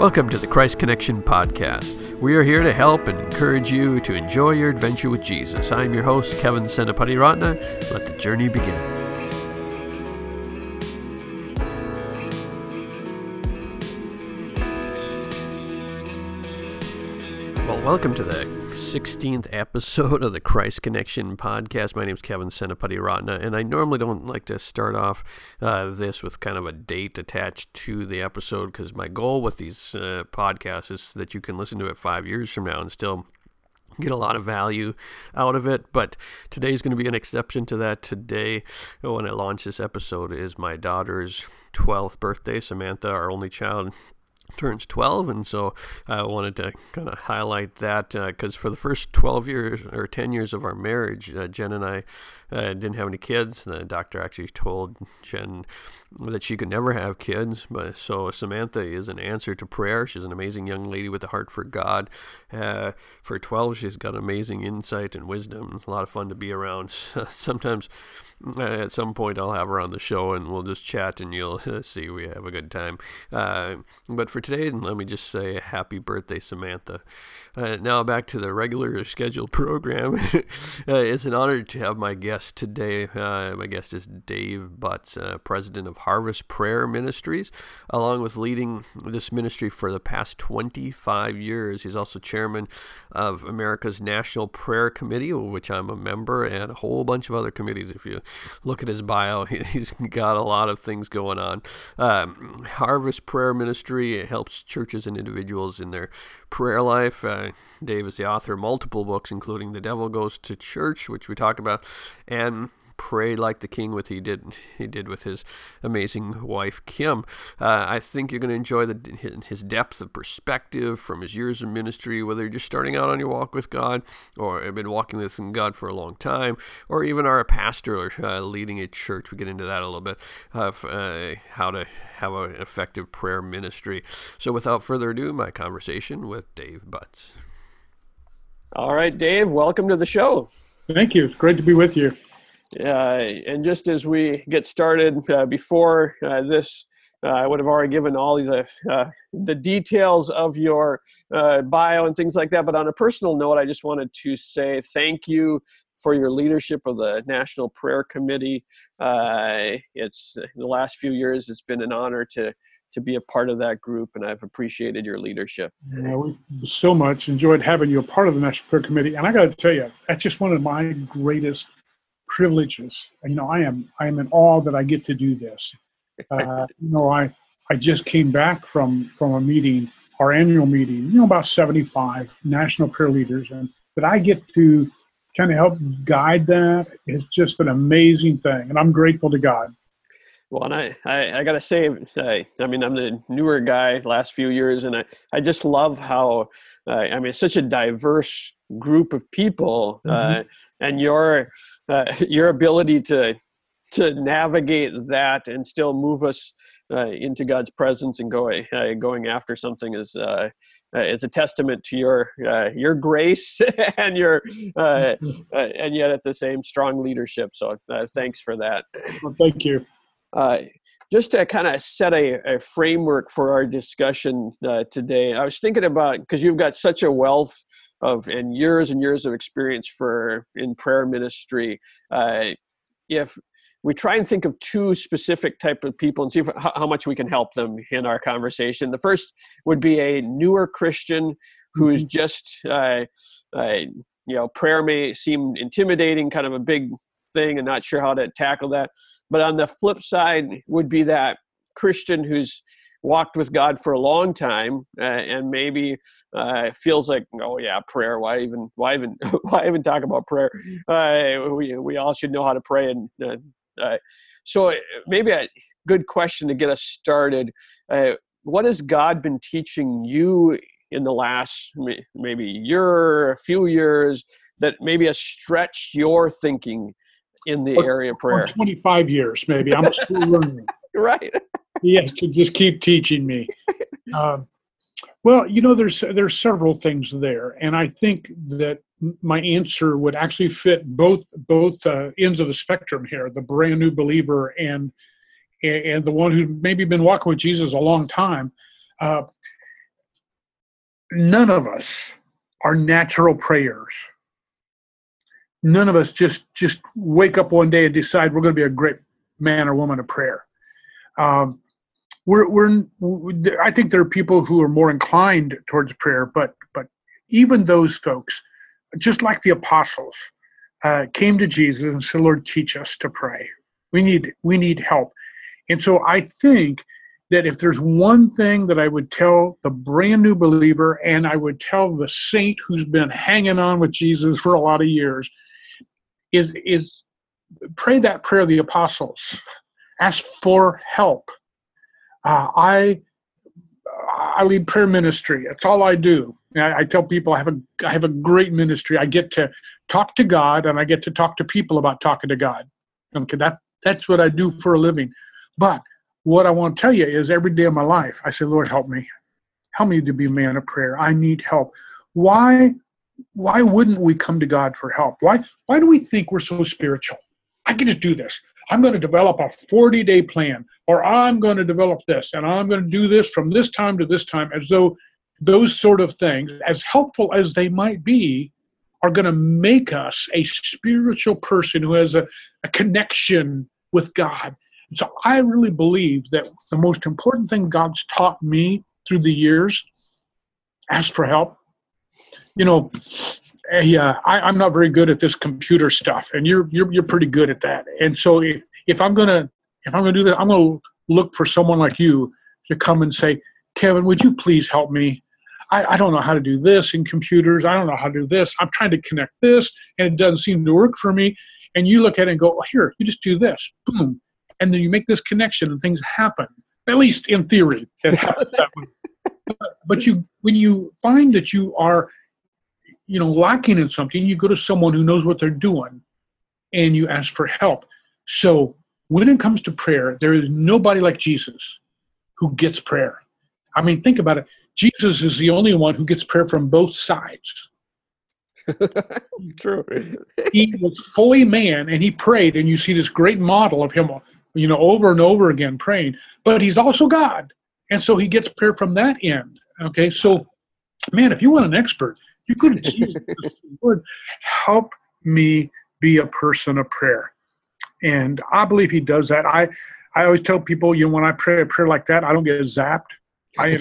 Welcome to the Christ Connection Podcast. We are here to help and encourage you to enjoy your adventure with Jesus. I'm your host, Kevin Senapatiratne. Let the journey begin. Well, welcome to the 16th episode of the Christ Connection podcast. My name is Kevin Senapatiratne, and I normally don't like to start off uh, this with kind of a date attached to the episode because my goal with these uh, podcasts is that you can listen to it five years from now and still get a lot of value out of it. But today's going to be an exception to that. Today, when I launch this episode, is my daughter's 12th birthday. Samantha, our only child, turns 12 and so i wanted to kind of highlight that because uh, for the first 12 years or 10 years of our marriage uh, jen and i uh, didn't have any kids the doctor actually told jen that she could never have kids but so samantha is an answer to prayer she's an amazing young lady with a heart for god uh, for 12 she's got amazing insight and wisdom a lot of fun to be around sometimes uh, at some point I'll have her on the show and we'll just chat and you'll see we have a good time. Uh, but for today, let me just say happy birthday, Samantha. Uh, now back to the regular scheduled program. Uh, it's an honor to have my guest today. Uh, my guest is Dave Butts, uh, president of Harvest Prayer Ministries, along with leading this ministry for the past 25 years. He's also chairman of America's National Prayer Committee, which I'm a member, and a whole bunch of other committees. If you look at his bio, he's got a lot of things going on. Um, Harvest Prayer Ministry helps churches and individuals in their prayer life. Uh, Dave is the author of multiple books, including The Devil Goes to Church, which we talk about, and pray like the king with he did he did with his amazing wife Kim. Uh, I think you're going to enjoy the, his depth of perspective from his years of ministry, whether you're just starting out on your walk with God, or have been walking with God for a long time, or even are a pastor or uh, leading a church. We get into that a little bit of uh, how to have an effective prayer ministry. So, without further ado, my conversation with Dave Butts. All right, Dave, welcome to the show. Thank you. It's great to be with you. Uh, and just as we get started, uh, before uh, this, uh, I would have already given all the uh, the details of your uh, bio and things like that. But on a personal note, I just wanted to say thank you for your leadership of the National Prayer Committee. it's the last few years. It's been an honor to to be a part of that group, and I've appreciated your leadership. Yeah, we so much enjoyed having you a part of the National Prayer Committee, and I got to tell you, that's just one of my greatest privileges. You know, I am I am in awe that I get to do this. Uh, you know, I I just came back from from a meeting, our annual meeting. You know, about seventy five national prayer leaders, and that I get to kind of help guide that is just an amazing thing, and I'm grateful to God. Well, and I, I, I got to say, I, I mean, I'm the newer guy last few years, and I, I just love how, uh, I mean, it's such a diverse group of people, uh, mm-hmm. uh, and your, uh, your ability to, to navigate that and still move us uh, into God's presence and going uh, going after something is is a testament to your uh, your grace and your mm-hmm. and yet at the same strong leadership. So thanks for that. Well, thank you. Uh, just to kind of set a, a, framework for our discussion uh, today, I was thinking about because you've got such a wealth of and years and years of experience for in prayer ministry. Uh, if we try and think of two specific type of people and see if, how, how, much we can help them in our conversation. The first would be a newer Christian who is mm-hmm. just, uh, uh, you know, prayer may seem intimidating, kind of a big thing, and not sure how to tackle that. But on the flip side would be that Christian who's walked with God for a long time uh, and maybe uh, feels like, oh yeah, prayer. Why even why even why even talk about prayer? Uh, we we all should know how to pray. And uh, uh, so uh, maybe a good question to get us started. what has God been teaching you in the last maybe year, a few years that maybe has stretched your thinking in the or, area of prayer. 25 years, maybe. I'm still learning. right. he has to just keep teaching me. Um, well, you know, there's there's several things there, and I think that my answer would actually fit both both uh, ends of the spectrum here: the brand new believer and and the one who maybe been walking with Jesus a long time. Uh, none of us are natural prayers. None of us just just wake up one day and decide we're going to be a great man or woman of prayer. Um, we're, we're I think there are people who are more inclined towards prayer, but but even those folks, just like the apostles, uh, came to Jesus and said, "Lord, teach us to pray. We need we need help." And so I think that if there's one thing that I would tell the brand new believer, and I would tell the saint who's been hanging on with Jesus for a lot of years, is is pray that prayer of the apostles. Ask for help. Uh, I I lead prayer ministry. That's all I do. I, I, tell people I have a I have a great ministry. I get to talk to God and I get to talk to people about talking to God. Okay, that that's what I do for a living. But what I want to tell you is every day of my life, I say, Lord, help me. Help me to be a man of prayer. I need help. Why why wouldn't we come to God for help? Why why do we think we're so spiritual? I can just do this. I'm going to develop a 40 day plan, or I'm going to develop this, and I'm going to do this from this time to this time, as though those sort of things, as helpful as they might be, are going to make us a spiritual person who has a, a connection with God. So I really believe that the most important thing God's taught me through the years, ask for help. You know, eh, yeah, I, am not very good at this computer stuff, and you're you're you're pretty good at that. And so if if I'm gonna if I'm gonna do that, I'm gonna look for someone like you to come and say, Kevin, would you please help me? I, I don't know how to do this in computers. I don't know how to do this. I'm trying to connect this, and it doesn't seem to work for me. And you look at it and go, well, here, you just do this, boom, and then you make this connection, and things happen. At least in theory, it happens that way. But, but you, when you find that you are you know lacking in something you go to someone who knows what they're doing and you ask for help. So when it comes to prayer there is nobody like jesus who gets prayer. I mean think about it. Jesus is the only one who gets prayer from both sides. True. He was fully man and he prayed and you see this great model of him you know over and over again praying. But he's also god and so he gets prayer from that end okay so man if you want an expert you couldn't Jesus, Lord, help me be a person of prayer. And I believe he does that. I, I always tell people, you know, when I pray a prayer like that, I don't get zapped. I,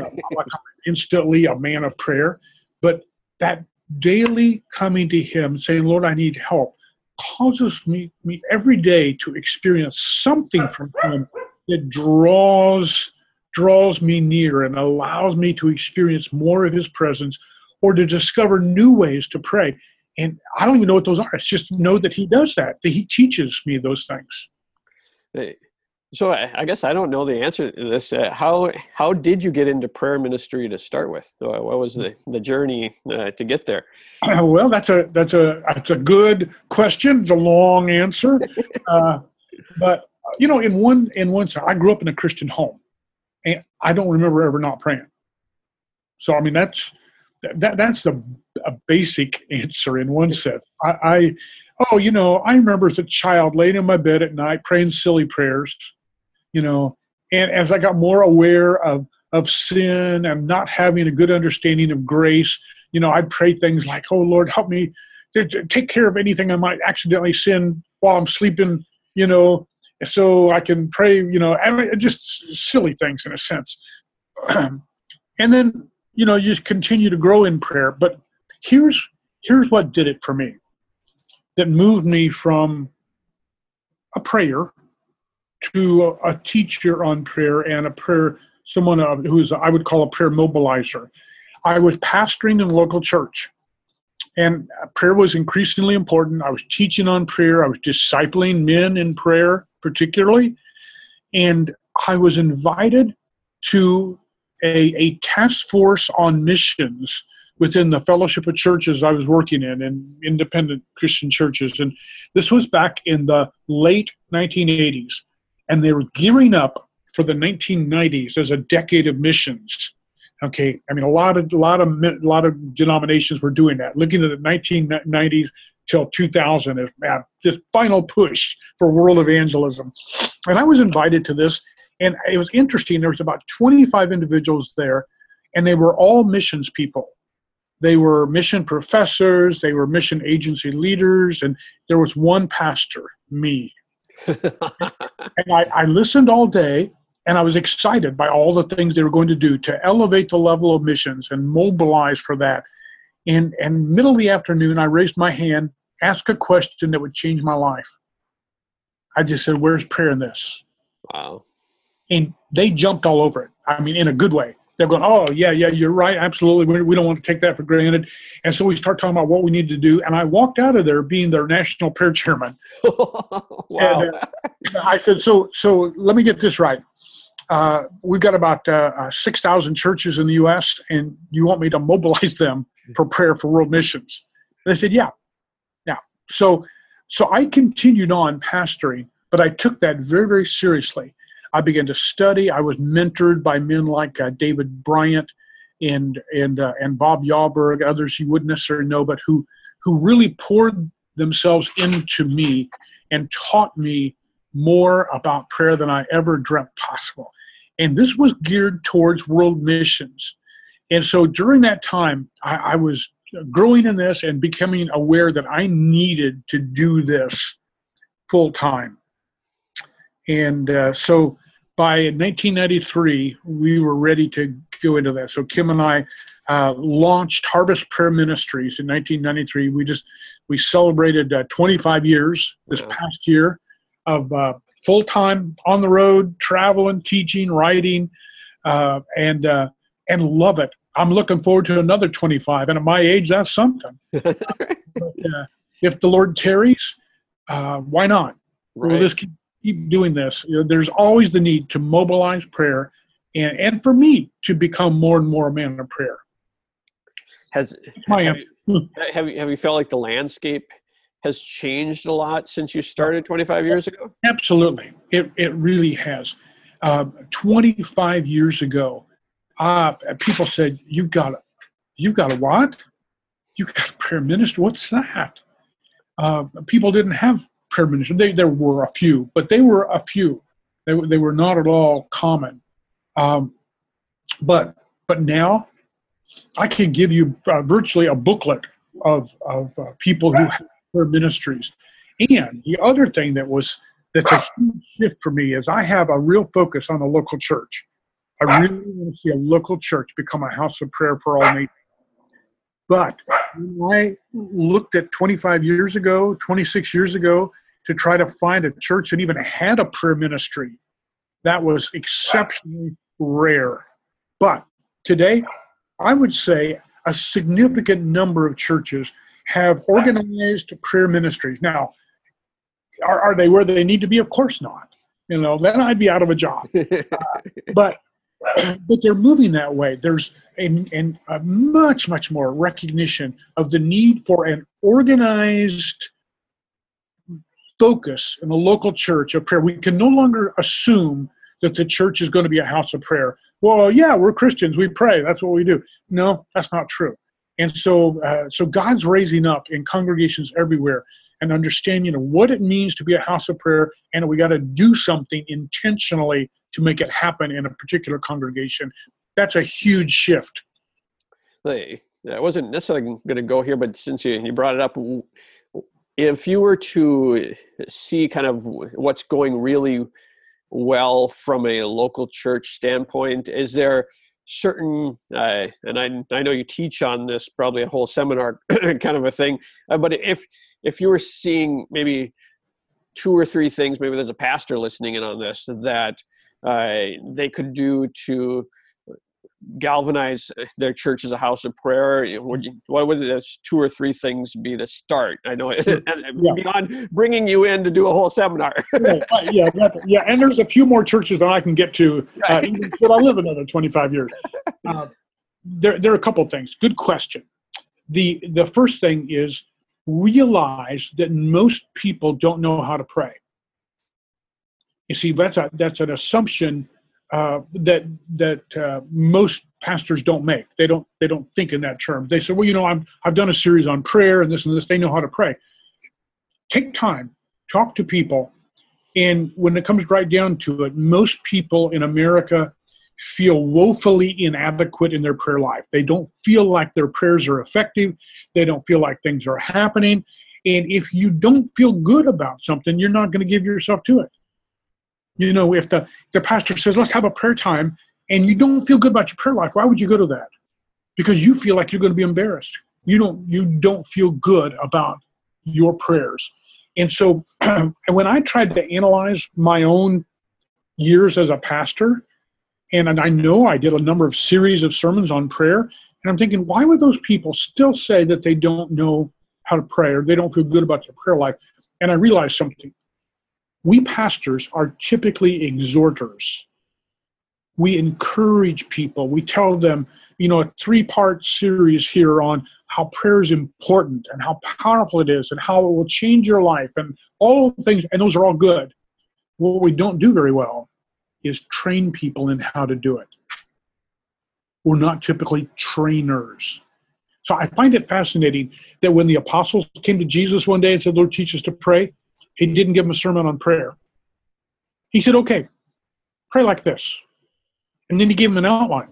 instantly a man of prayer. But that daily coming to him, saying, Lord, I need help, causes me, me every day to experience something from him that draws draws me near and allows me to experience more of his presence or to discover new ways to pray. And I don't even know what those are. It's just know that he does that, that he teaches me those things. So I guess I don't know the answer to this. Uh, how how did you get into prayer ministry to start with? What was the, the journey uh, to get there? Uh, well, that's a that's a that's a good question. It's a long answer, uh, but you know, in one in one sense, I grew up in a Christian home, and I don't remember ever not praying. So I mean, that's that, that's the a basic answer in one sense. I, I, oh, you know, I remember as a child laying in my bed at night praying silly prayers, you know, and as I got more aware of of sin and not having a good understanding of grace, you know, I'd pray things like, "Oh Lord, help me take care of anything I might accidentally sin while I'm sleeping," you know, so I can pray, you know, I mean, just silly things in a sense. and then you know, you just continue to grow in prayer. But here's here's what did it for me. That moved me from a prayer to a, teacher on prayer and a prayer someone who's I would call a prayer mobilizer. I was pastoring in a local church, and prayer was increasingly important. I was teaching on prayer. I was discipling men in prayer, particularly, and I was invited to a, a task force on missions within the fellowship of churches I was working in, in independent Christian churches. And this was back in the late 1980s. And they were gearing up for the 1990s as a decade of missions. Okay, I mean a lot of a lot of a lot of denominations were doing that. Looking at the 1990s till 2000 as man, this final push for world evangelism. And I was invited to this, and it was interesting. There was about 25 individuals there, and they were all missions people. they were mission professors, they were mission agency leaders, and there was one pastor, me. and I, I listened all day and I was excited by all the things they were going to do to elevate the level of missions and mobilize for that. And, and middle of the afternoon, I raised my hand, asked a question that would change my life. I just said, Where's prayer in this? Wow. And they jumped all over it. I mean, in a good way. They're going, Oh, yeah, yeah, you're right. Absolutely. We, we don't want to take that for granted. And so we start talking about what we need to do. And I walked out of there being their national prayer chairman. wow. And, uh, I said, So, so let me get this right. Uh, we've got about uh, uh 6,000 churches in the U.S., and you want me to mobilize them for prayer for world missions? And they said, Yeah. So, so I continued on pastoring, but I took that very, very seriously. I began to study. I was mentored by men like uh, David Bryant and and uh, and Bob Yalberg, others you wouldn't necessarily know, but who who really poured themselves into me and taught me more about prayer than I ever dreamt possible. And this was geared towards world missions. And so during that time, I, I was growing in this and becoming aware that I needed to do this full time. And uh, so by 1993, we were ready to go into that. So Kim and I uh, launched Harvest Prayer Ministries in 1993. We just we celebrated uh, 25 years this past year of uh, full time on the road, traveling, teaching, writing, uh, and uh, and love it. I'm looking forward to another 25, and at my age, that's something. but, uh, if the Lord tarries, uh, why not? Right. We'll just keep, keep doing this. You know, there's always the need to mobilize prayer, and and for me to become more and more a man of prayer. Has have you, have you have you felt like the landscape has changed a lot since you started 25 years ago? Absolutely. It, it really has. Uh, 25 years ago, uh, people said, You've got a, you've got a what? You've got a prayer minister. What's that? Uh, people didn't have prayer ministers. They, there were a few, but they were a few. They, they were not at all common. Um, but but now I can give you uh, virtually a booklet of, of uh, people who have for ministries. And the other thing that was that's a huge shift for me is I have a real focus on the local church. I really want to see a local church become a house of prayer for all nations. But when I looked at 25 years ago, 26 years ago, to try to find a church that even had a prayer ministry, that was exceptionally rare. But today, I would say a significant number of churches have organized prayer ministries. Now, are, are they where they need to be? Of course not. You know, then I'd be out of a job. uh, but but they're moving that way. There's a, a much much more recognition of the need for an organized focus in the local church of prayer. We can no longer assume that the church is going to be a house of prayer. Well, yeah, we're Christians. We pray. That's what we do. No, that's not true. And so, uh, so God's raising up in congregations everywhere and understanding of what it means to be a house of prayer, and we got to do something intentionally to make it happen in a particular congregation. That's a huge shift. Hey, I wasn't necessarily going to go here, but since you, you brought it up, if you were to see kind of what's going really well from a local church standpoint, is there certain uh, and I, I know you teach on this probably a whole seminar kind of a thing uh, but if if you were seeing maybe two or three things maybe there's a pastor listening in on this that they could do to galvanize their church as a house of prayer? Would you, what would those two or three things be to start? I know yeah. beyond bringing you in to do a whole seminar. yeah, yeah, yeah, and there's a few more churches that I can get to. Uh, even I live another 25 years. Uh, there, there are a couple of things. Good question. The the first thing is realize that most people don't know how to pray. You see, that's a, that's an assumption uh, that that uh, most pastors don't make. They don't they don't think in that term. They say, well, you know, I'm I've done a series on prayer and this and this. They know how to pray. Take time, talk to people, and when it comes right down to it, most people in America feel woefully inadequate in their prayer life. They don't feel like their prayers are effective. They don't feel like things are happening. And if you don't feel good about something, you're not going to give yourself to it. You know, if the, the pastor says, let's have a prayer time, and you don't feel good about your prayer life, why would you go to that? Because you feel like you're going to be embarrassed. You don't you don't feel good about your prayers. And so when I tried to analyze my own years as a pastor, and I know I did a number of series of sermons on prayer, and I'm thinking, why would those people still say that they don't know how to pray or they don't feel good about their prayer life? And I realized something. We pastors are typically exhorters. We encourage people. We tell them, you know, a three part series here on how prayer is important and how powerful it is and how it will change your life and all things, and those are all good. What we don't do very well is train people in how to do it. We're not typically trainers. So I find it fascinating that when the apostles came to Jesus one day and said, Lord, teach us to pray, he didn't give him a sermon on prayer. He said, okay, pray like this. And then he gave him an outline.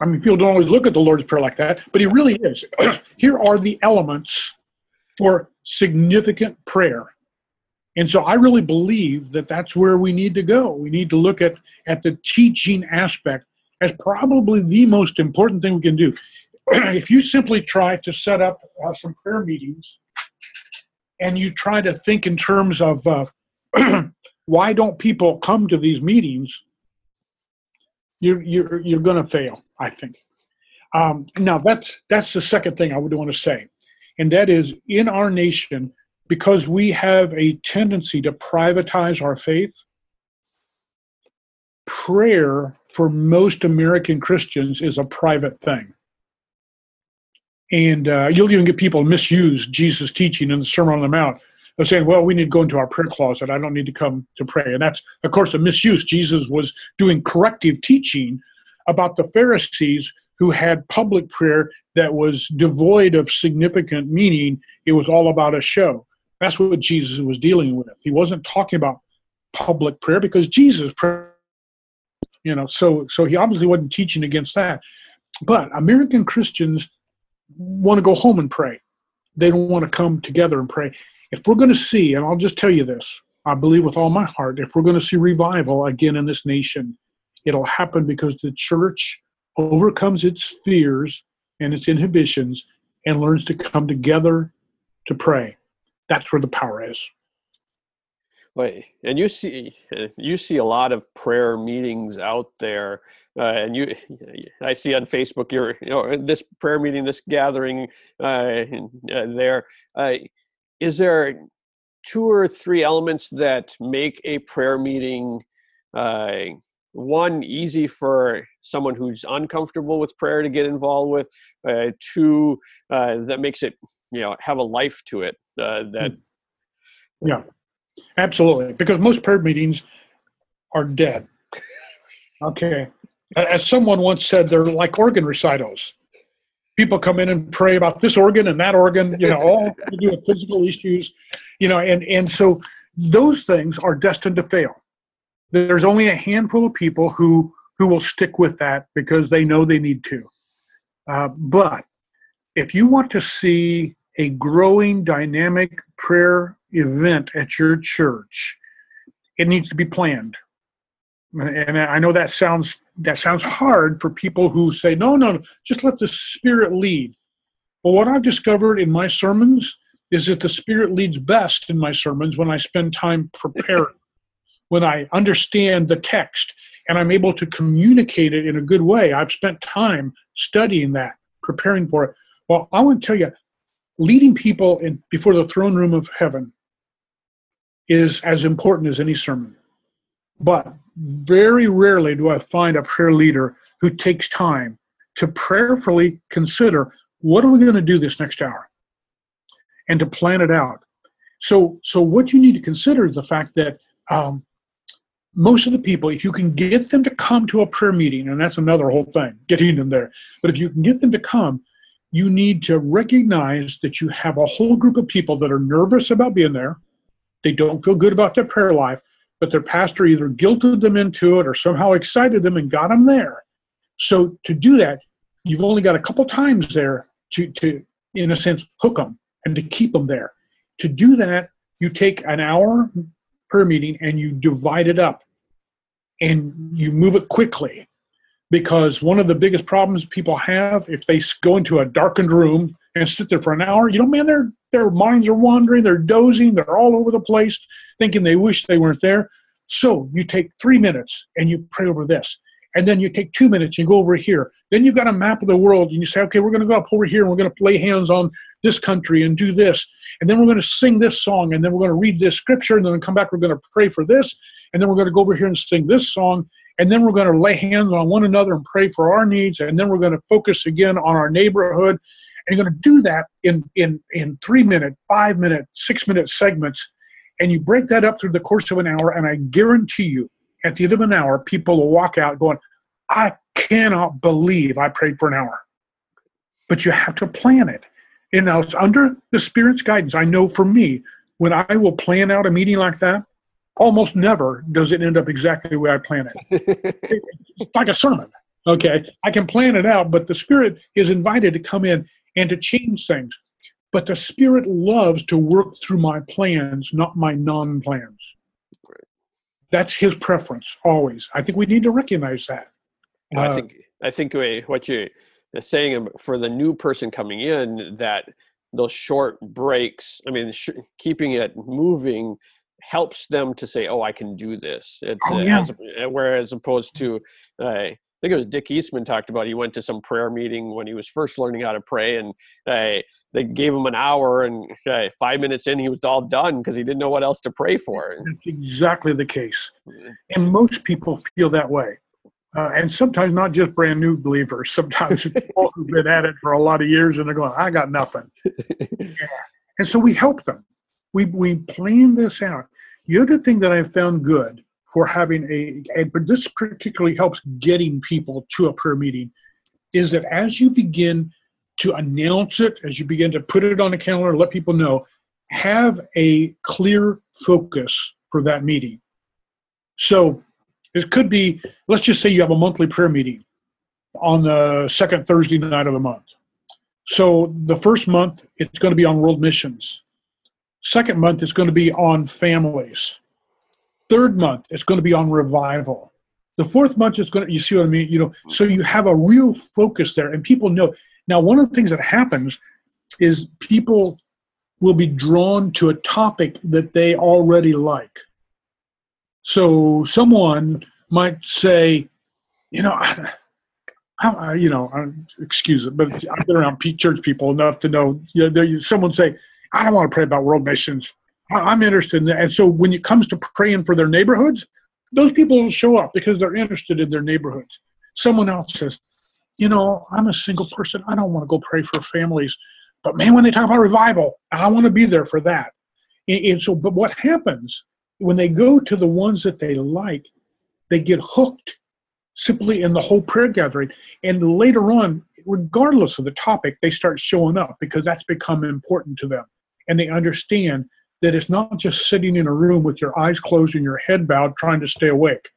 I mean, people don't always look at the Lord's Prayer like that, but he really is. Here are the elements for significant prayer. And so I really believe that that's where we need to go. We need to look at, at the teaching aspect as probably the most important thing we can do. if you simply try to set up uh, some prayer meetings and you try to think in terms of uh, why don't people come to these meetings, you're you're you're going to fail. I think. Um, now that's that's the second thing I would want to say, and that is in our nation because we have a tendency to privatize our faith. Prayer for most American Christians is a private thing. And uh, you'll even get people misuse Jesus' teaching in the Sermon on the Mount of saying, well, we need to go into our prayer closet. I don't need to come to pray. And that's, of course, a misuse. Jesus was doing corrective teaching about the Pharisees who had public prayer that was devoid of significant meaning. It was all about a show. That's what Jesus was dealing with. He wasn't talking about public prayer because Jesus prayed. You know, so so he obviously wasn't teaching against that. But American Christians want to go home and pray. They don't want to come together and pray. If we're going to see, and I'll just tell you this, I believe with all my heart, if we're going to see revival again in this nation, it'll happen because the church overcomes its fears and its inhibitions and learns to come together to pray. That's where the power is. Right, and you see you see a lot of prayer meetings out there, uh, and you I see on Facebook your you know this prayer meeting, this gathering uh, uh, there. Uh, is there two or three elements that make a prayer meeting uh, one easy for someone who's uncomfortable with prayer to get involved with uh, two that makes it you know have a life to it that yeah Absolutely, because most prayer meetings are dead. Okay. As someone once said, they're like organ recitals. People come in and pray about this organ and that organ, you know, all to do with physical issues, you know, and, and so those things are destined to fail. There's only a handful of people who who will stick with that because they know they need to. Uh, but if you want to see a growing dynamic prayer event at your church, it needs to be planned. And I know that sounds that sounds hard for people who say, no, no, just let the Spirit lead. Well, what I've discovered in my sermons is that the Spirit leads best in my sermons when I spend time preparing, when I understand the text and I'm able to communicate it in a good way. I've spent time studying that, preparing for it. Well, I want to tell you, leading people in before the throne room of heaven is as important as any sermon. But very rarely do I find a prayer leader who takes time to prayerfully consider what are we going to do this next hour and to plan it out. So, so what you need to consider is the fact that um, most of the people, if you can get them to come to a prayer meeting, and that's another whole thing, getting them there, but if you can get them to come, you need to recognize that you have a whole group of people that are nervous about being there they don't feel good about their prayer life, but their pastor either guilted them into it or somehow excited them and got them there. So to do that, you've only got a couple times there to, to in a sense, hook them and to keep them there. To do that, you take an hour per meeting and you divide it up and you move it quickly because one of the biggest problems people have if they go into a darkened room and sit there for an hour. You know man their their minds are wandering they're dozing they're all over the place thinking they wish they weren't there. So you take three minutes and you pray over this. And then you take two minutes and you go over here. Then you've got a map of the world and you say okay we're going to go up over here and we're going to lay hands on this country and do this. And then we're going to sing this song and then we're going to read this scripture and then come back we're going to pray for this. And then we're going to go over here and sing this song. And then we're going to lay hands on one another and pray for our needs. And then we're going to focus again on our neighborhood and you're going to do that in in in three minute five minute six minute segments and you break that up through the course of an hour and i guarantee you at the end of an hour people will walk out going i cannot believe i prayed for an hour but you have to plan it and now it's under the spirit's guidance i know for me when i will plan out a meeting like that almost never does it end up exactly the way I plan it. it's like a sermon. Okay. I can plan it out, but the Spirit is invited to come in and to change things. But the Spirit loves to work through my plans, not my non plans. That's His preference always. I think we need to recognize that. Uh, I think I think what you're saying for the new person coming in that those short breaks. I mean, sh- keeping it moving helps them to say, "Oh, I can do this." It's oh, yeah. as, uh, whereas opposed to, uh, think it was Dick Eastman talked about. He went to some prayer meeting when he was first learning how to pray, and uh, they gave him an hour, and uh, five minutes in, he was all done because he didn't know what else to pray for. That's exactly the case, and most people feel that way. Uh, and sometimes not just brand new believers. Sometimes people who've been at it for a lot of years and they're going, "I got nothing," yeah. and so we help them we we plan this out. The other thing that I've found good for having a, and but this particularly helps getting people to a prayer meeting, is that as you begin to announce it, as you begin to put it on the calendar, let people know, have a clear focus for that meeting. So it could be, let's just say you have a monthly prayer meeting on the second Thursday night of the month. So the first month, it's going to be on world missions. Second month is going to be on families. Third month it's going to be on revival. The fourth month is going to, you see what I mean? You know, mm-hmm. so you have a real focus there and people know. Now, one of the things that happens is people will be drawn to a topic that they already like. So someone might say, you know, I, I, you know, I, excuse it, but I've been around church people enough to know. You know, someone say, I don't want to pray about world missions. I'm interested in that. And so when it comes to praying for their neighborhoods, those people show up because they're interested in their neighborhoods. Someone else says, you know, I'm a single person. I don't want to go pray for families. But man, when they talk about revival, I want to be there for that. And, and so, but what happens when they go to the ones that they like, they get hooked simply in the whole prayer gathering. And later on, regardless of the topic, they start showing up because that's become important to them and they understand that it's not just sitting in a room with your eyes closed and your head bowed trying to stay awake.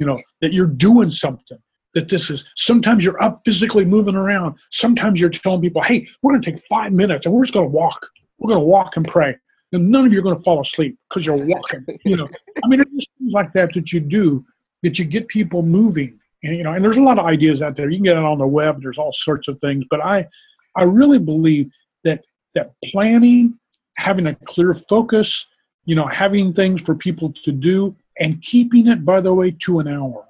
You know, that you're doing something. That this is sometimes you're up physically moving around. Sometimes you're telling people, hey, we're going to take five minutes and we're just going to walk. We're going to walk and pray. And none of you are going to fall asleep because you're walking. You know, I mean, it's things like that that you do that you get people moving. And, you know, and there's a lot of ideas out there. You can get it on the web. There's all sorts of things. But I, I really believe that that planning, having a clear focus, you know, having things for people to do, and keeping it, by the way, to an hour.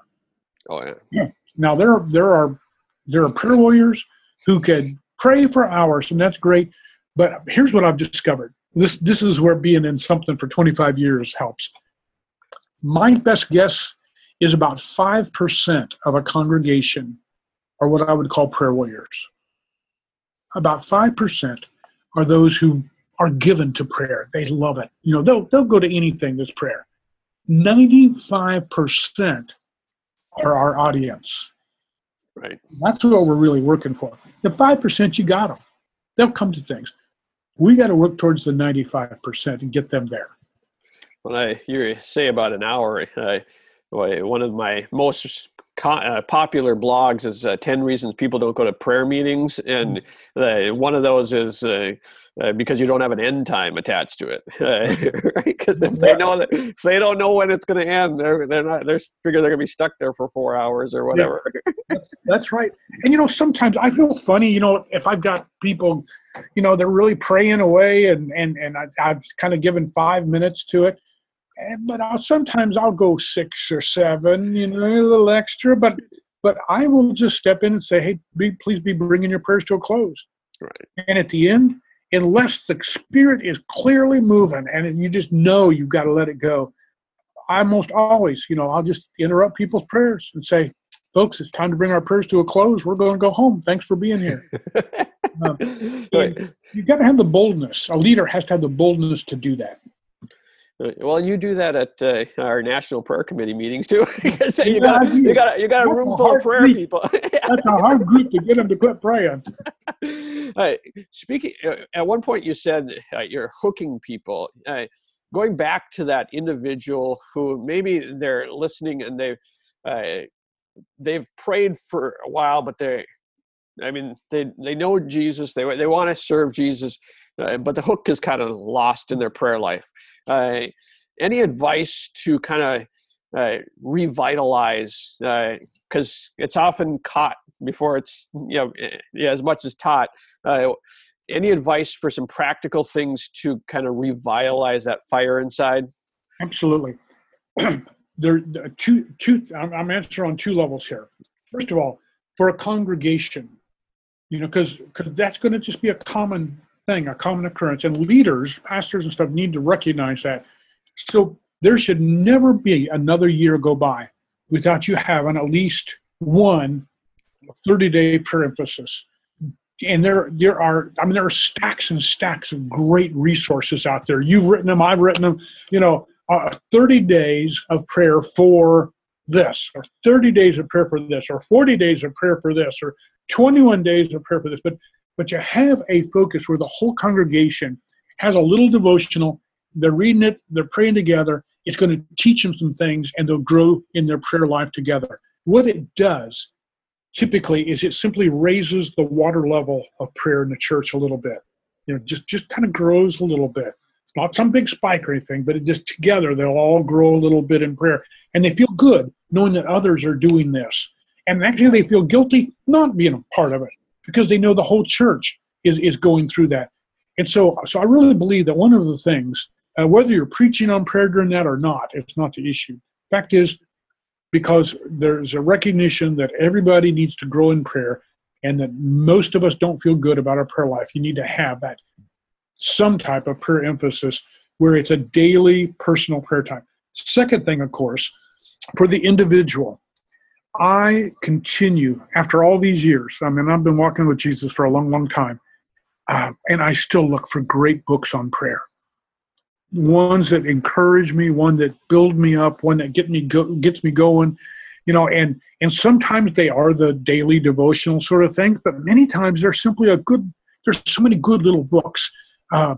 Oh yeah. Now there are there are there are prayer warriors who can pray for hours, and that's great. But here's what I've discovered. This this is where being in something for 25 years helps. My best guess is about five percent of a congregation are what I would call prayer warriors. About five percent are those who are given to prayer. They love it. You know, they'll they'll go to anything that's prayer. 95% are our audience. Right. That's what we're really working for. The 5% you got them. They'll come to things. We got to work towards the 95% and get them there. when I you say about an hour, I, one of my most uh, popular blogs is uh, 10 reasons people don't go to prayer meetings and uh, one of those is uh, uh, because you don't have an end time attached to it right? Because if they know that if they don't know when it's going to end they're they're not they're figure they're going to be stuck there for four hours or whatever. Yeah, that's right. And you know sometimes i feel funny you know if i've got people you know they're really praying away and and and I, i've kind of given five minutes to it but I'll, sometimes I'll go six or seven, you know, a little extra. But but I will just step in and say, hey, be, please be bringing your prayers to a close. Right. And at the end, unless the spirit is clearly moving and you just know you've got to let it go, I most always, you know, I'll just interrupt people's prayers and say, folks, it's time to bring our prayers to a close. We're going to go home. Thanks for being here. um, you've got to have the boldness. A leader has to have the boldness to do that. Uh, well, you do that at uh, our national prayer committee meetings too. you got you got you got a room full of prayer group. people. That's a hard group to get them to quit praying. Uh, speaking uh, at one point, you said uh, you're hooking people. Uh, going back to that individual who maybe they're listening and they they've prayed for a while, but they I mean, they they know Jesus. They they want to serve Jesus, uh, but the hook is kind of lost in their prayer life. Uh, any advice to kind of uh, revitalize? Because uh, it's often caught before it's you know eh, yeah, as much as taught. Uh, any advice for some practical things to kind of revitalize that fire inside? Absolutely. there, two two. I'm answering on two levels here. First of all, for a congregation you know, because that's going to just be a common thing, a common occurrence. And leaders, pastors and stuff need to recognize that. So there should never be another year go by without you having at least one 30 day prayer emphasis. And there, there are, I mean, there are stacks and stacks of great resources out there. You've written them, I've written them, you know, uh, 30 days of prayer for this, or 30 days of prayer for this, or 40 days of prayer for this, or 21 days of prayer for this, but but you have a focus where the whole congregation has a little devotional. They're reading it, they're praying together. It's going to teach them some things, and they'll grow in their prayer life together. What it does typically is it simply raises the water level of prayer in the church a little bit. You know, just just kind of grows a little bit. Not some big spike or anything, but it just together they'll all grow a little bit in prayer, and they feel good knowing that others are doing this and actually they feel guilty not being a part of it because they know the whole church is, is going through that. And so so i really believe that one of the things uh, whether you're preaching on prayer during that or not it's not the issue. Fact is because there's a recognition that everybody needs to grow in prayer and that most of us don't feel good about our prayer life you need to have that some type of prayer emphasis where it's a daily personal prayer time. Second thing of course for the individual I continue after all these years. I mean, I've been walking with Jesus for a long, long time, uh, and I still look for great books on prayer. Ones that encourage me, one that build me up, one that get me go, gets me going, you know. And and sometimes they are the daily devotional sort of thing, but many times they're simply a good. There's so many good little books. Uh,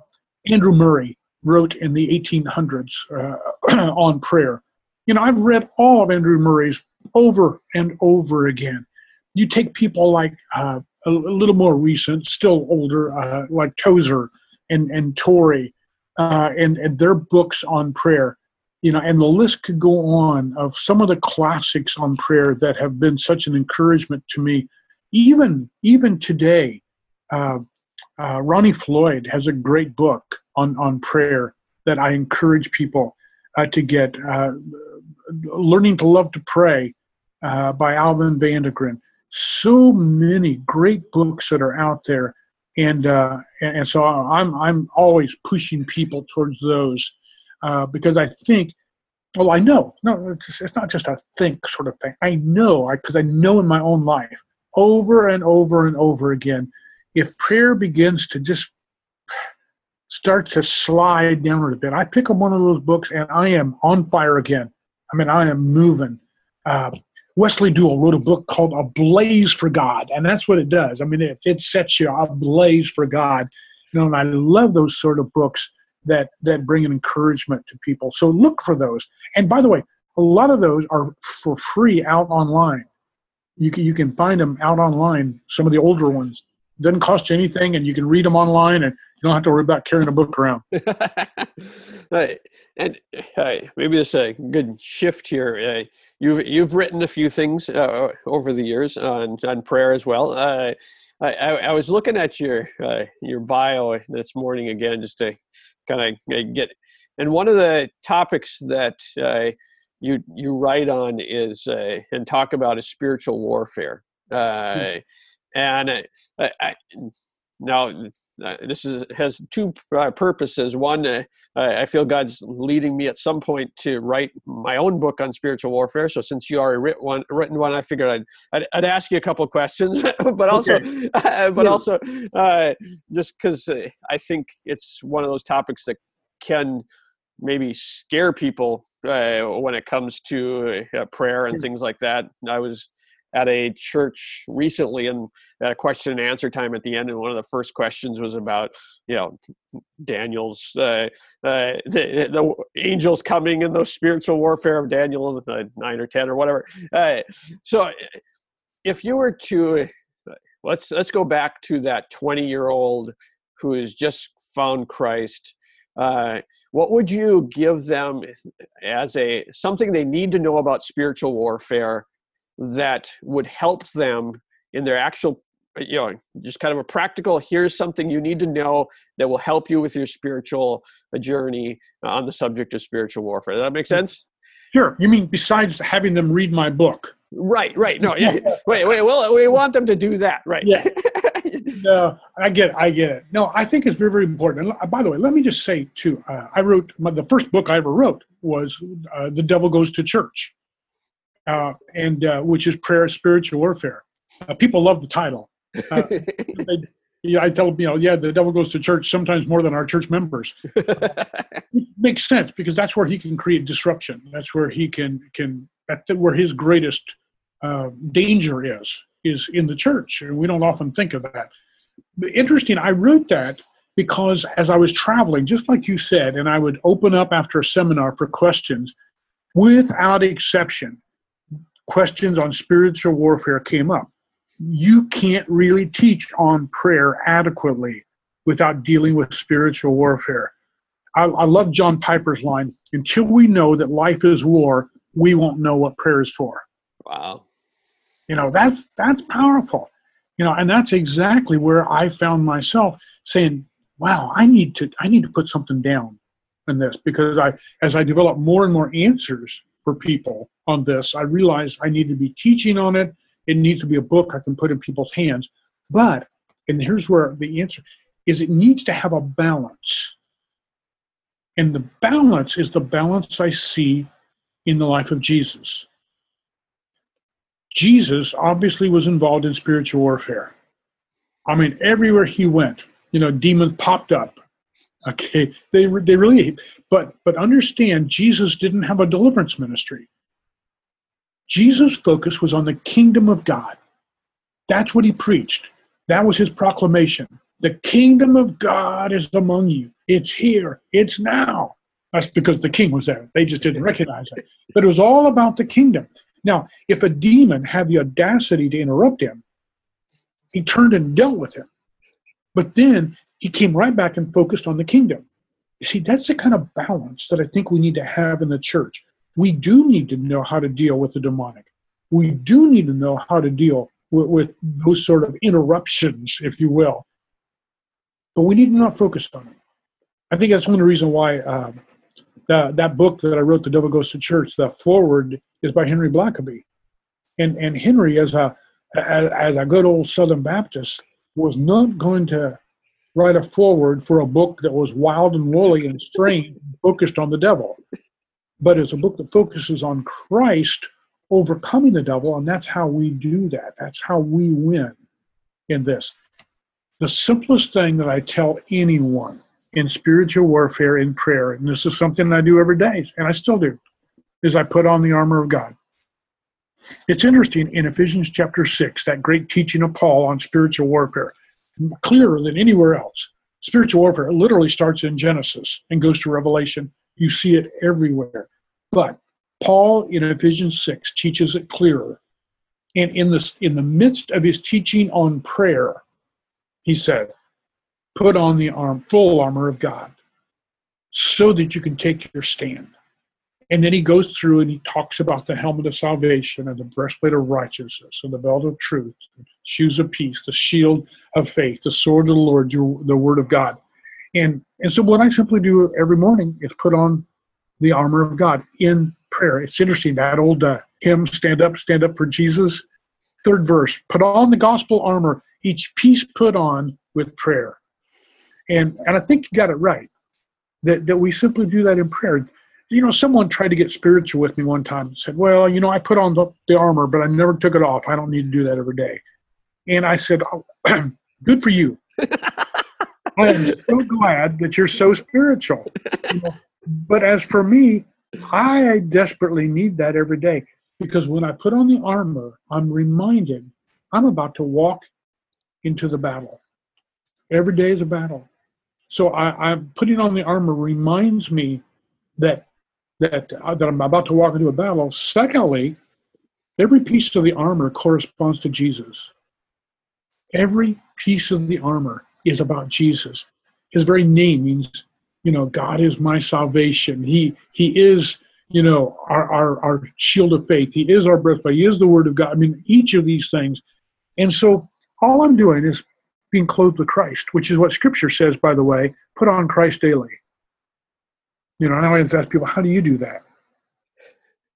Andrew Murray wrote in the 1800s uh, on prayer. You know, I've read all of Andrew Murray's over and over again. You take people like uh, a, a, little more recent, still older, uh, like Tozer and and Torrey, uh, and and their books on prayer. You know, and the list could go on of some of the classics on prayer that have been such an encouragement to me. Even even today, uh, uh, Ronnie Floyd has a great book on on prayer that I encourage people uh, to get. Learning to Love to Pray uh, by Alvin VanderGriend. So many great books that are out there, and uh, and so I'm I'm always pushing people towards those uh, because I think, well, I know no, it's, it's not just a think sort of thing. I know because I, I know in my own life over and over and over again, if prayer begins to just start to slide down a bit, I pick up one of those books and I am on fire again. I mean, I am moving. Uh, Wesley Duewel wrote a book called Ablaze for God, and that's what it does. I mean, it, it sets you ablaze for God. You know, and I love those sort of books that that bring an encouragement to people. So look for those. And by the way, a lot of those are for free out online. You can you can find them out online. Some of the older ones doesn't cost you anything, and you can read them online, and you don't have to worry about carrying a book around. right. And uh, maybe this is a good shift here. Uh, you've you've written a few things uh, over the years on on prayer as well. Uh, I, I, was looking at your uh, your bio this morning again just to kind of get and one of the topics that uh, you you write on is uh, and talk about is spiritual warfare mm. And I, I, now uh, this is has two uh, purposes. One, uh, I feel God's leading me at some point to write my own book on spiritual warfare. So since you already written one, written one I figured I'd, I'd, I'd ask you a couple questions, but also, okay. but yeah. also, uh, just because uh, I think it's one of those topics that can maybe scare people uh, when it comes to prayer and things like that. I was at a church recently and a question and answer time at the end and one of the first questions was about you know daniel's uh, uh, the, the, angels coming and the spiritual warfare of daniel uh, 9 or 10 or whatever. Uh, so if you were to let's let's go back to that 20 year old who has just found christ uh, what would you give them as a something they need to know about spiritual warfare that would help them in their actual you know just kind of a practical here's something you need to know that will help you with your spiritual uh, journey on the subject of spiritual warfare. Does that make sense? Sure. You mean besides having them read my book? Right right. No yeah. Wait wait well we want them to do that right. Yeah. No i get it i get it. No i think it's very very important. And by the way let me just say too uh, i wrote my, the first book i ever wrote was uh, the devil goes to church uh, and uh, which is prayer spiritual warfare. Uh, people love the title. Uh, they, yeah, I tell them, you know, yeah, the devil goes to church sometimes more than our church members. makes sense because that's where he can create disruption. That's where he can can that's where his greatest uh, danger is is in the church, and we don't often think of that. But interesting. I wrote that because as I was traveling, just like you said, and I would open up after a seminar for questions, without exception, questions on spiritual warfare came up. You can't really teach on prayer adequately without dealing with spiritual warfare. I, I, love John Piper's line until we know that life is war, we won't know what prayer is for. Wow. You know, that's that's powerful. You know, and that's exactly where I found myself saying, Wow, I need to I need to put something down in this because I as I develop more and more answers for people on this. I realize I need to be teaching on it. It needs to be a book I can put in people's hands. But, and here's where the answer is it needs to have a balance. And the balance is the balance I see in the life of Jesus. Jesus obviously was involved in spiritual warfare. I mean, everywhere he went, you know, demons popped up. Okay, they they really, but but understand, Jesus didn't have a deliverance ministry. Jesus' focus was on the kingdom of God. That's what he preached. That was his proclamation. The kingdom of God is among you. It's here. It's now. That's because the king was there. They just didn't recognize it. But it was all about the kingdom. Now, if a demon had the audacity to interrupt him, he turned and dealt with him. But then he came right back and focused on the kingdom. You see, that's the kind of balance that I think we need to have in the church we do need to know how to deal with the demonic. We do need to know how to deal with, with those sort of interruptions, if you will. But we need to not focus on it. I think that's one of the reasons why uh, that, that book that I wrote, The Devil Goes to Church, the foreword is by Henry Blackaby. And, and Henry, as a, as, as a good old Southern Baptist, was not going to write a foreword for a book that was wild and woolly and strange, focused on the devil but it's a book that focuses on Christ overcoming the devil, and that's how we do that. That's how we win in this. The simplest thing that I tell anyone in spiritual warfare in prayer, and this is something I do every day, and I still do, is I put on the armor of God. It's interesting in Ephesians chapter 6, that great teaching of Paul on spiritual warfare, clearer than anywhere else, spiritual warfare literally starts in Genesis and goes to Revelation. You see it everywhere. But Paul in Ephesians 6 teaches it clearer. And in this in the midst of his teaching on prayer, he said, put on the arm, full armor of God so that you can take your stand. And then he goes through and he talks about the helmet of salvation and the breastplate of righteousness and the belt of truth, shoes of peace, the shield of faith, the sword of the Lord, the word of God. And, and so what I simply do every morning is put on the armor of God in prayer. It's interesting, that old uh, hymn, Stand Up, Stand Up for Jesus. Third verse, put on the gospel armor, each piece put on with prayer. And, and I think you got it right, that, that we simply do that in prayer you know, someone tried to get spiritual with me one time and said, Well, you know, I put on the, the armor, but I never took it off. I don't need to do that every day. And I said, oh, Good for you. I am so glad that you're so spiritual. You know, but as for me, I desperately need that every day because when I put on the armor, I'm reminded I'm about to walk into the battle. Every day is a battle. So I, I'm putting on the armor reminds me that that, uh, that I'm about to walk into a battle. Secondly, every piece of the armor corresponds to Jesus. Every piece of the armor is about Jesus. His very name means, you know, God is my salvation. He He is, you know, our our, our shield of faith. He is our breastplate. He is the Word of God. I mean, each of these things. And so, all I'm doing is being clothed with Christ, which is what Scripture says, by the way. Put on Christ daily. You know, I always ask people, how do you do that?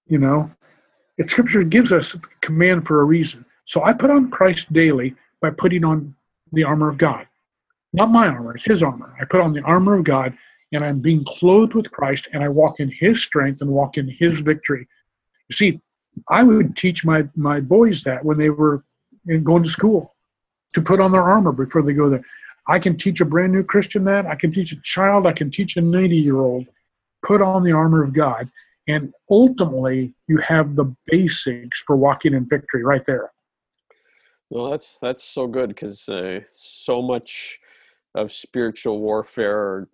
You know, if Scripture gives us command for a reason. So I put on Christ daily by putting on the armor of God. Not my armor, it's His armor. I put on the armor of God and I'm being clothed with Christ and I walk in His strength and walk in His victory. You see, I would teach my, my boys that when they were going to school to put on their armor before they go there. I can teach a brand new Christian that. I can teach a child. I can teach a 90 year old put on the armor of God, and ultimately you have the basics for walking in victory right there. Well, that's that's so good because uh, so much of spiritual warfare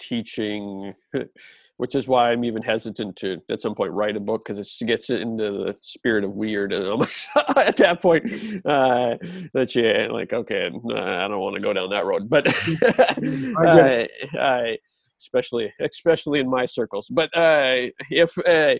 teaching, which is why I'm even hesitant to at some point write a book because it gets into the spirit of weird, and almost at that point uh, that you like, okay, I don't want to go down that road. But I, I, especially especially in my circles. But uh, if uh,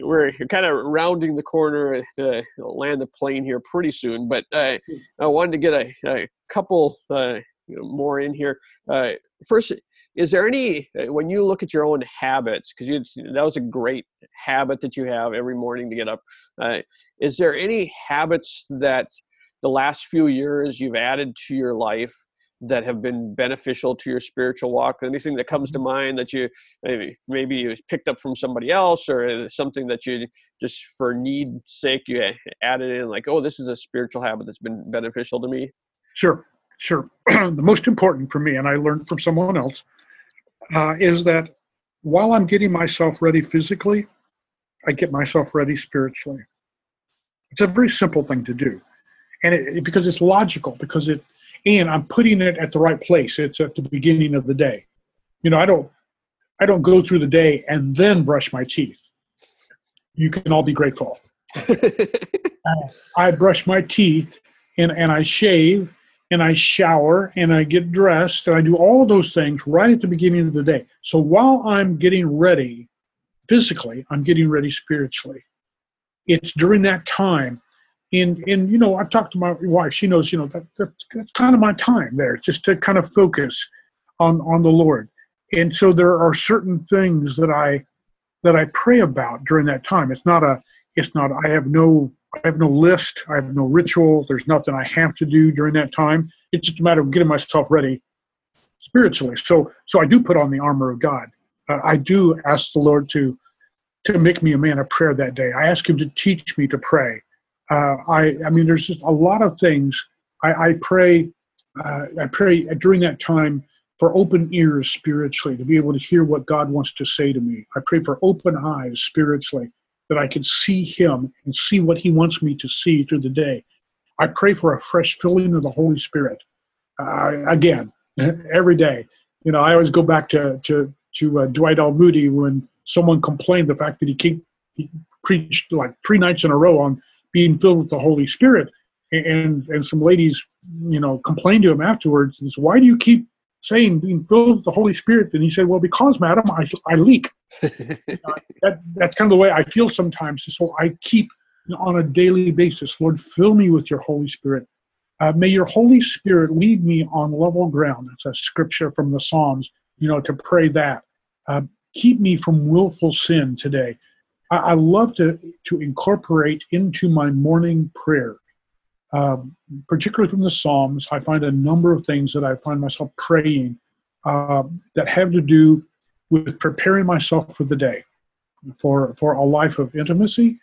we're kind of rounding the corner to land the plane here pretty soon, but uh, I wanted to get a, a couple uh, more in here. Uh, first, is there any uh, when you look at your own habits because that was a great habit that you have every morning to get up? is there any habits that the last few years you've added to your life that have been beneficial to your spiritual walk? Anything that comes to mm-hmm. mind that you maybe maybe you picked up from somebody else or something that you just for need sake you added in like oh this is a spiritual habit that's been beneficial to me sure sure. The most important for me and i learned from someone else uh, is that while i'm getting myself ready physically i get myself ready spiritually. It's a very simple thing to do. And it, because it's logical because it and I'm putting it at the right place. It's at the beginning of the day. You know, I don't I don't go through the day and then brush my teeth. You can all be grateful. Uh, I brush my teeth and, and I shave and I shower and I get dressed and I do all those things right at the beginning of the day. So while I'm getting ready physically, I'm getting ready spiritually. It's during that time and and you know i've talked to my wife. She knows you know that, that's, that's kind of my time there just to kind of focus on on the lord. And so there are certain things that i that i pray about during that time. It's not a it's not i have no i have no list. I have no ritual. There's nothing i have to do during that time. It's just a matter of getting myself ready spiritually. So so i do put on the armor of god. Uh, i do ask the lord to to make me a man of prayer that day. I ask him to teach me to pray uh, I, I mean, there's just a lot of things. I, I pray, uh, I pray during that time for open ears spiritually to be able to hear what God wants to say to me. I pray for open eyes spiritually that I can see Him and see what He wants me to see through the day. I pray for a fresh filling of the Holy Spirit. uh, again every day. You know, I always go back to to to uh, Dwight L. Moody when someone complained the fact that he keep he preached like three nights in a row on being filled with the Holy Spirit, and and some ladies, you know, complained to him afterwards. And said, "Why do you keep saying being filled with the Holy Spirit?" And he said, "Well, because, madam, I, I leak. uh, that that's kind of the way I feel sometimes. So I keep on a daily basis, Lord, fill me with your Holy Spirit. Uh, may your Holy Spirit lead me on level ground. It's a scripture from the Psalms, you know, to pray that. Uh, keep me from willful sin today. I, I, love to, to incorporate into my morning prayer, um, particularly from the Psalms. I find a number of things that I find myself praying uh, that have to do with preparing myself for the day, for, for a life of intimacy,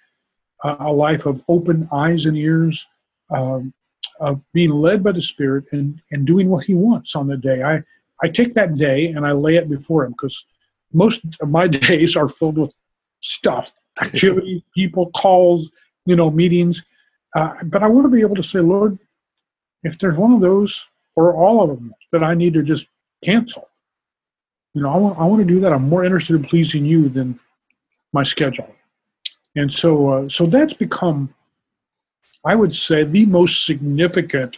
a life of open eyes and ears, um, of being led by the Spirit and, and doing what He wants on the day. I, I take that day and I lay it before Him because most of my days are filled with stuff, activity, people, calls, you know, meetings. Uh, but I want to be able to say, Lord, if there's one of those or all of them that I need to just cancel, you know, I want, I want to do that. I'm more interested in pleasing you than my schedule. And so, uh, so that's become, I would say, the most significant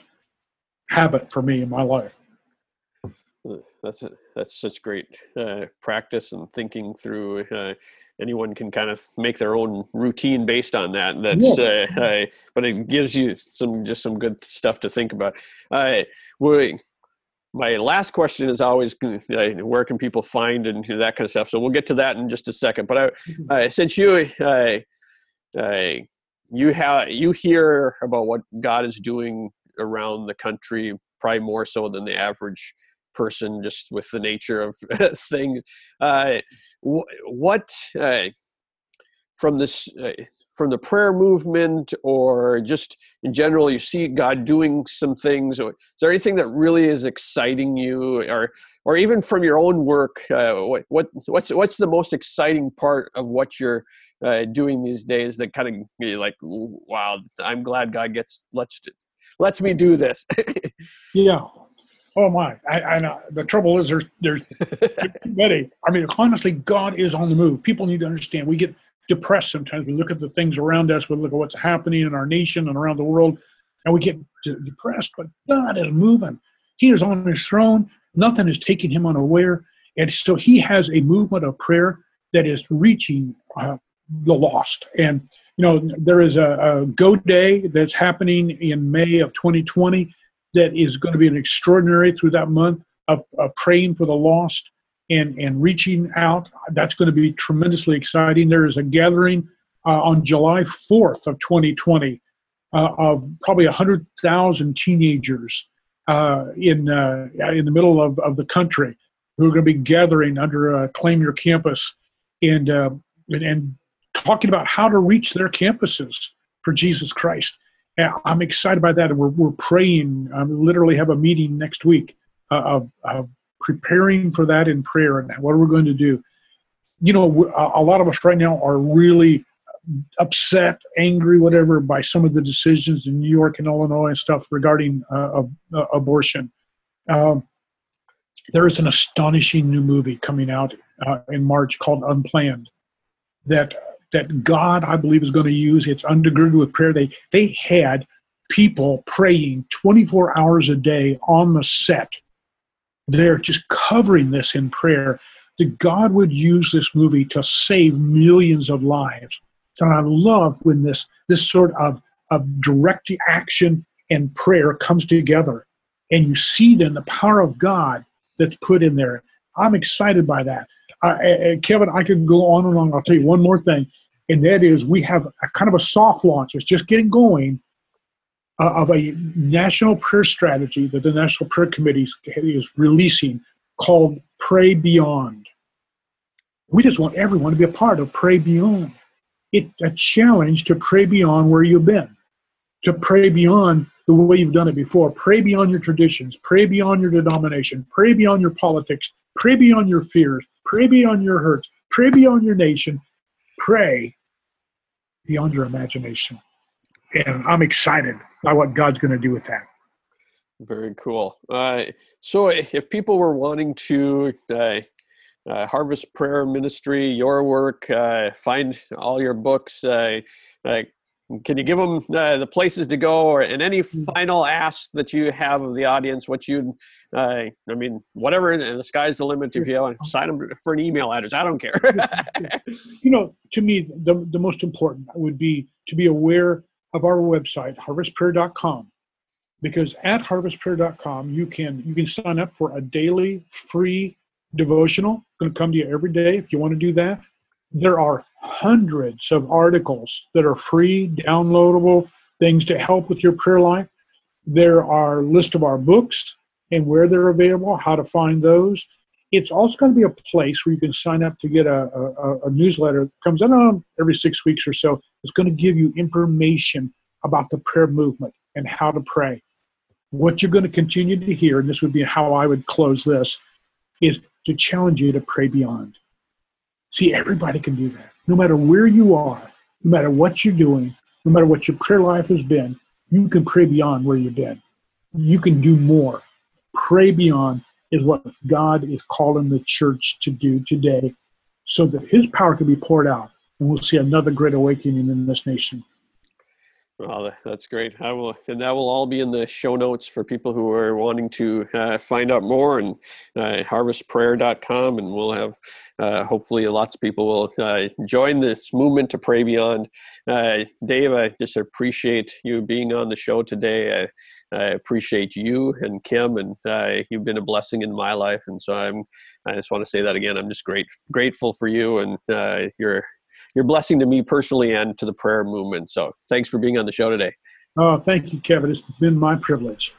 habit for me in my life. That's a, that's such great uh, practice and thinking through. Uh, anyone can kind of make their own routine based on that. That's, yeah. Uh, but it gives you some just some good stuff to think about. Uh, we, my last question is always uh, where can people find and that kind of stuff. So we'll get to that in just a second. But I, mm-hmm. uh, since you uh, uh, you have you hear about what God is doing around the country, probably more so than the average person, just with the nature of things. Uh, what uh, from this uh, from the prayer movement or just in general you see god doing some things or is there anything that really is exciting you or or even from your own work uh, what, what what's what's the most exciting part of what you're uh, doing these days that kind of you like wow i'm glad god gets lets lets me do this yeah Oh my! I, I know. The trouble is, there's there's many. I mean, honestly, God is on the move. People need to understand. We get depressed sometimes. We look at the things around us, we look at what's happening in our nation and around the world, and we get depressed. But God is moving. He is on his throne. Nothing is taking him unaware. And so he has a movement of prayer that is reaching uh, the lost. And, you know, there is a, a Go Day that's happening in May of 2020 that is going to be an extraordinary through that month of, of praying for the lost and, and reaching out. That's going to be tremendously exciting. There is a gathering uh, on July 4th of 2020 uh, of probably 100,000 teenagers uh, in, uh, in the middle of, of the country who are going to be gathering under uh, Claim Your Campus and, uh, and, and talking about how to reach their campuses for Jesus Christ. I'm excited by that. We're, we're praying. I um, literally have a meeting next week of, of preparing for that in prayer and what are we going to do you know a lot of us right now are really upset angry whatever by some of the decisions in new york and illinois and stuff regarding uh, uh, abortion um, there is an astonishing new movie coming out uh, in march called unplanned that that god i believe is going to use it's undergirded with prayer they they had people praying 24 hours a day on the set they're just covering this in prayer that God would use this movie to save millions of lives. And I love when this this sort of, of direct action and prayer comes together and you see then the power of God that's put in there. I'm excited by that. Kevin, I could go on and on. I'll tell you one more thing, and that is we have a kind of a soft launch. It's just getting going uh, of a national prayer strategy that the National Prayer Committee is releasing called Pray Beyond. We just want everyone to be a part of Pray Beyond. It's a challenge to pray beyond where you've been, to pray beyond the way you've done it before. Pray beyond your traditions, pray beyond your denomination, pray beyond your politics, pray beyond your fears, pray beyond your hurts, pray beyond your nation, pray beyond your imagination. And I'm excited by what God's going to do with that. Very cool. Uh, so, if people were wanting to uh, uh, Harvest Prayer Ministry, your work, uh, find all your books, uh, can you give them uh, the places to go or and any mm. final asks that you have of the audience what you uh, i mean whatever and the sky's the limit if you want to sign them for an email address i don't care. You know to me the, the most important would be to be aware of our website harvestprayer.com because at harvestprayer.com you can you can sign up for a daily free devotional it's going to come to you every day if you want to do that there are hundreds of articles that are free, downloadable, things to help with your prayer life. There are list of our books and where they're available, how to find those. It's also going to be a place where you can sign up to get a, a, a newsletter that comes out um, every six weeks or so. It's going to give you information about the prayer movement and how to pray. What you're going to continue to hear, and this would be how I would close this, is to challenge you to pray beyond. See, everybody can do that. No matter where you are, no matter what you're doing, no matter what your prayer life has been, you can pray beyond where you've been. You can do more. Pray beyond is what God is calling the church to do today so that his power can be poured out and we'll see another great awakening in this nation. Well, that's great. I will, and that will all be in the show notes for people who are wanting to uh, find out more and uh, harvestprayer.com. And we'll have, uh, hopefully, lots of people will uh, join this movement to pray beyond. Uh, Dave, I just appreciate you being on the show today. I, I appreciate you and Kim, and uh, you've been a blessing in my life. And so I'm, I just want to say that again. I'm just great, grateful for you and your your blessing to me personally and to the prayer movement. So thanks for being on the show today. Oh, thank you, Kevin. It's been my privilege.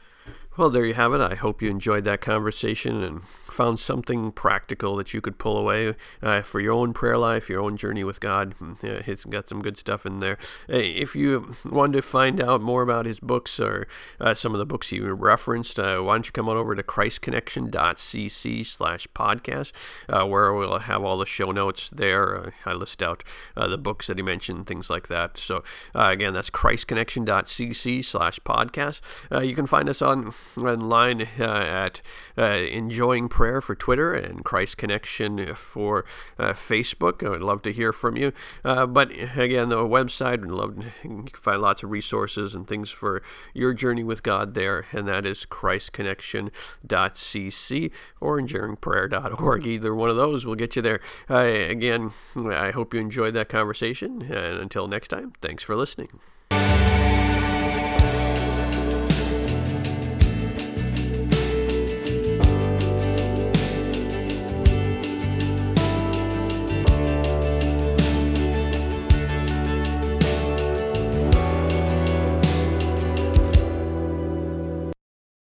Well, there you have it. I hope you enjoyed that conversation and found something practical that you could pull away uh, for your own prayer life, your own journey with God. Yeah, he's got some good stuff in there. if you wanted to find out more about his books or uh, some of the books he referenced, uh, why don't you come on over to christconnection.cc slash podcast, uh, where we'll have all the show notes there. Uh, I list out uh, the books that he mentioned, things like that. So, again, that's christconnection.cc slash podcast. you can find us on online uh, at uh, Enduring Prayer for Twitter and Christ Connection for uh, Facebook. I would love to hear from you. but again, the website, I'd love to find lots of resources and things for your journey with God there, and that is christconnection.cc or enduringprayer.org. Either one of those will get you there. again, I hope you enjoyed that conversation, and until next time, thanks for listening.